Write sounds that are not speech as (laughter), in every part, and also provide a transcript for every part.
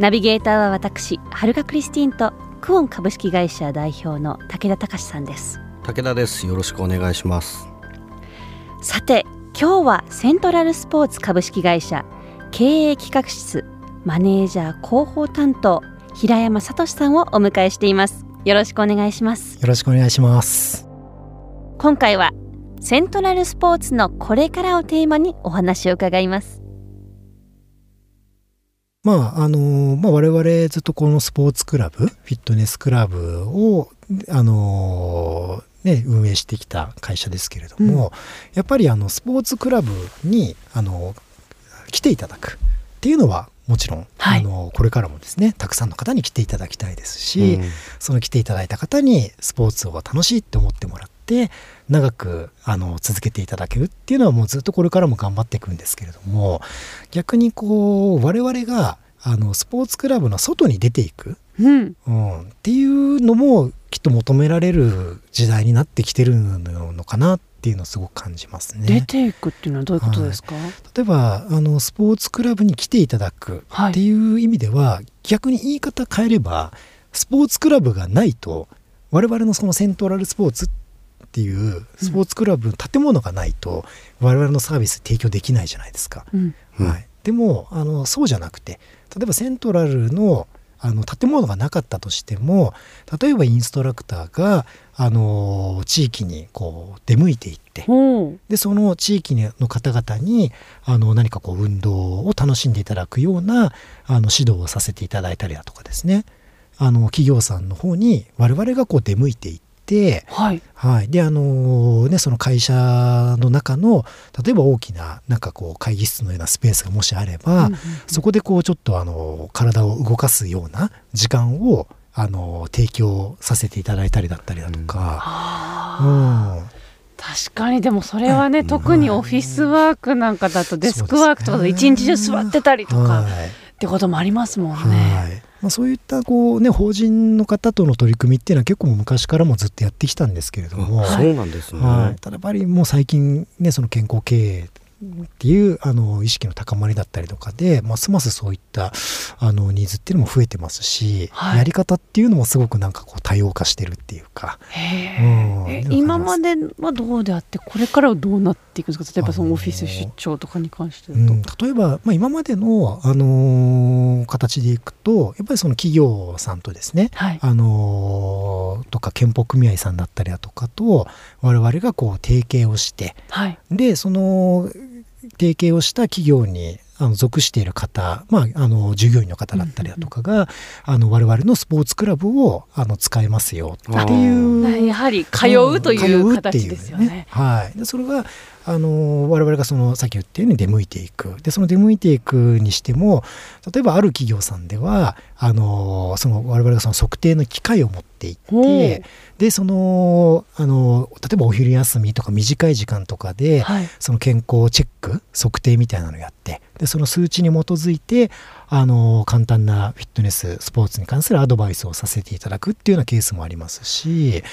ナビゲーターは私はるかクリスティンとクオン株式会社代表の武田隆さんです。武田です。よろしくお願いします。さて今日はセントラルスポーツ株式会社経営企画室マネージャー広報担当平山聡さんをお迎えしています。よろしくお願いします。よろしくお願いします。今回はセントラルスポーツのこれからをテーマにお話を伺いますまああのまあ、我々ずっとこのスポーツクラブフィットネスクラブをあのね、運営してきた会社ですけれども、うん、やっぱりあのスポーツクラブにあの来ていただくっていうのはもちろん、はい、あのこれからもですねたくさんの方に来ていただきたいですし、うん、その来ていただいた方にスポーツを楽しいって思ってもらって長くあの続けていただけるっていうのはもうずっとこれからも頑張っていくんですけれども逆にこう我々があのスポーツクラブの外に出ていく、うん、うん、っていうのもきっと求められる時代になってきてるのかなっていうのをすごく感じますね。出ていくっていうのはどういうことですか、はい、例えばあのスポーツクラブに来ていただくっていう意味では、はい、逆に言い方変えればスポーツクラブがないと我々のそのセントラルスポーツっていうスポーツクラブの建物がないと我々のサービス提供できないじゃないですか。うん、はい、でもあのそうじゃなくて例えばセントラルのあの建物がなかったとしても例えばインストラクターがあの地域にこう出向いていって、でその地域の方々にあの何かこう運動を楽しんでいただくようなあの指導をさせていただいたりだとかですね。あの企業さんの方に我々がこう出向いていって、はい、はい、であのねその会社の中の例えば大きななんかこう会議室のようなスペースがもしあれば、うんうんうん、そこでこうちょっとあの体を動かすような時間をあの提供させていただいたりだったりだとか。うん、うん。確かにでもそれはね、特にオフィスワークなんかだとデスクワークとかで一日中座ってたりとかってこともありますもんね。はいまあ、そういったこう、ね、法人の方との取り組みっていうのは結構昔からもずっとやってきたんですけれども、そうなんですね、はい、ただやっぱりもう最近、ね、その健康経営っていうあの意識の高まりだったりとかでますますそういったあのニーズっていうのも増えてますし、はい、やり方っていうのもすごくなんかこう多様化してるっていうか、うん、今まではどうであってこれからはどうなっていくんですか？例えばそのオフィス出張とかに関してうん、例えば、まあ、今までの、あのー、形でいくとやっぱりその企業さんとですね、はい、あのー、とか健保組合さんだったりだとかと我々がこう提携をして、はい、でその提携をした企業にあの属している方、まあ、あの従業員の方だったりだとかが、うんうん、あの我々のスポーツクラブをあの使えますよっていうやはり通うという形ですよね。ね。はい、でそれがあの我々がそのさっき言ったように出向いていく。でその出向いていくにしても例えばある企業さんではあのその我々がその測定の機械を持っていってでそのあの例えばお昼休みとか短い時間とかで、はい、その健康チェック測定みたいなのをやってでその数値に基づいてあの簡単なフィットネススポーツに関するアドバイスをさせていただくっていうようなケースもありますし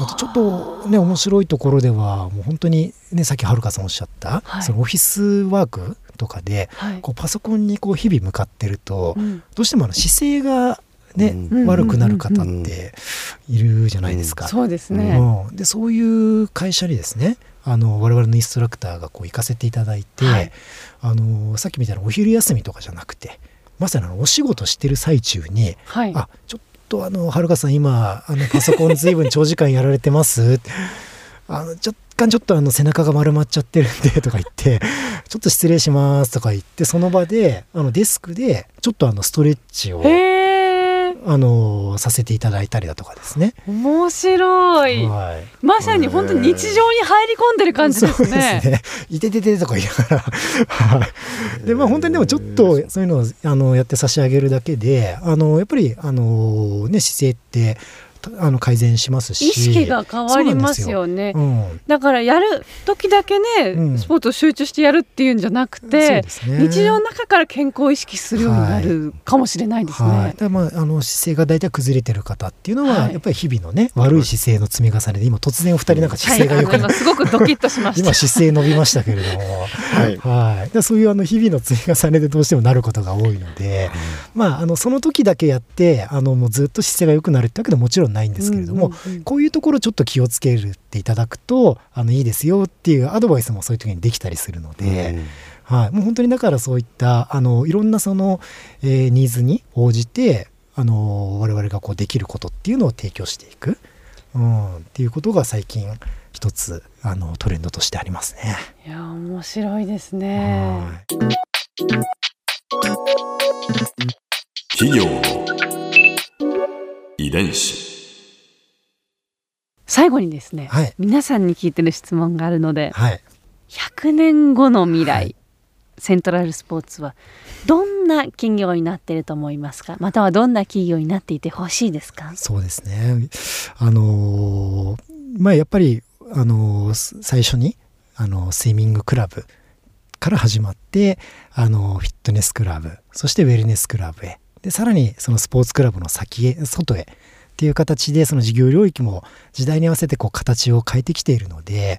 あとちょっとね面白いところではもう本当にねさっきはるかさんおっしゃった、はい、そのオフィスワークとかで、はい、こうパソコンにこう日々向かってると、うん、どうしてもあの姿勢がね、うん、悪くなる方っているじゃないですか。そうですね、うん、でそういう会社にですねあの我々のインストラクターがこう行かせていただいて、はい、あのさっきみたいなお昼休みとかじゃなくてまさにあのお仕事してる最中に、はい、あちょっとあのはるかさん今あのパソコンずいぶん長時間やられてます？(laughs) あの若干ちょっとあの背中が丸まっちゃってるんでとか言って (laughs) ちょっと失礼しますとか言ってその場であのデスクでちょっとあのストレッチを。あのさせていただいたりだとかですね。面白い、はい、まさに本当に日常に入り込んでる感じですね。そうですね。いてててとか言いながらはいでまあ本当にでもちょっとそういうのをあのやって差し上げるだけで、あのやっぱりあのね姿勢ってあの改善しますし。意識が変わりますよね、うん、だからやる時だけね、うん、スポーツを集中してやるっていうんじゃなくて、ね、日常の中から健康を意識するようになるかもしれないですね、はい。はい、まあ、あの姿勢が大体崩れてる方っていうのは、はい、やっぱり日々のね悪い姿勢の積み重ねで今突然お二人なんか姿勢が良くない、すごくドキッとしました。今姿勢伸びましたけれども。(laughs) はい、はい、そういうあの日々の積み重ねでどうしてもなることが多いので、まああのその時だけやってあのもうずっと姿勢が良くなるってわけでももちろんないんですけれども、うんうんこういうところちょっと気をつけるっていただくとあのいいですよっていうアドバイスもそういう時にできたりするので。はい、もう本当にだからそういったあのいろんなその、えー、ニーズに応じてあの我々がこうできることっていうのを提供していく、うん、っていうことが最近一つあのトレンドとしてありますね。いや面白いですね。企業。の遺伝子最後にですね、はい、皆さんに聞いてる質問があるので、はい、100年後の未来、はい、セントラルスポーツはどんな企業になっていると思いますか？またはどんな企業になっていてほしいですか？そうですね。あのー、まあやっぱりあのー、最初にあのスイミングクラブから始まってあのフィットネスクラブそしてウェルネスクラブへ。でさらにそのスポーツクラブの先へ外へっていう形でその事業領域も時代に合わせてこう形を変えてきているので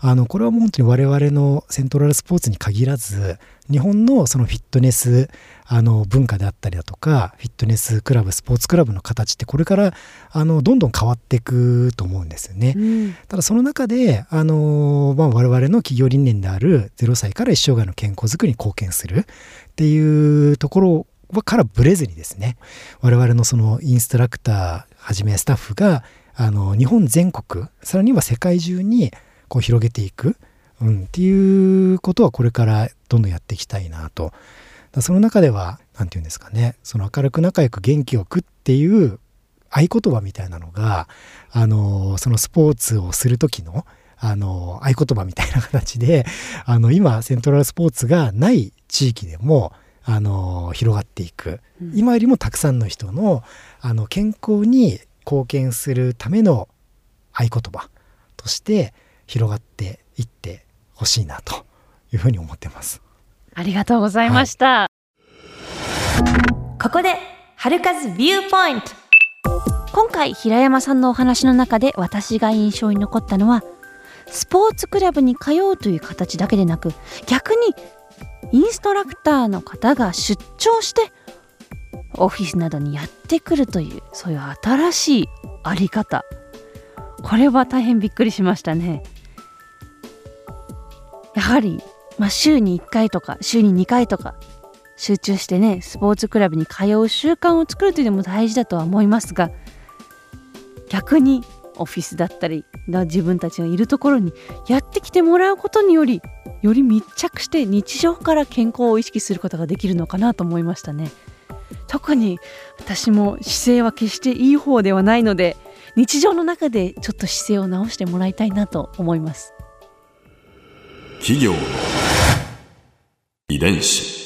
あのこれはもう本当に我々のセントラルスポーツに限らず日本のそのフィットネスあの文化であったりだとかフィットネスクラブスポーツクラブの形ってこれからあのどんどん変わっていくと思うんですよね。うん、ただその中であの、まあ、我々の企業理念である0歳から一生涯の健康づくりに貢献するっていうところからブレずにですね我々のそのインストラクターはじめスタッフがあの日本全国さらには世界中にこう広げていく、うん、っていうことはこれからどんどんやっていきたいなと。その中では何て言うんですかねその明るく仲良く元気よくっていう合言葉みたいなのがあのそのスポーツをする時のあの合言葉みたいな形であの今セントラルスポーツがない地域でもあの広がっていく、今よりもたくさんの人のあの健康に貢献するための合言葉として広がっていってほしいなというふうに思ってます。ありがとうございました。はい、ここで春風ビューポイント。今回平山さんのお話の中で私が印象に残ったのはスポーツクラブに通うという形だけでなく逆にインストラクターの方が出張してオフィスなどにやってくるというそういう新しいあり方。これは大変びっくりしましたね。やはり、まあ、週に1回とか週に2回とか集中してねスポーツクラブに通う習慣を作るというのも大事だとは思いますが逆にオフィスだったり自分たちがいるところにやってきてもらうことによりより密着して日常から健康を意識することができるのかなと思いましたね。特に私も姿勢は決していい方ではないので日常の中でちょっと姿勢を直してもらいたいなと思います。企業の遺伝子。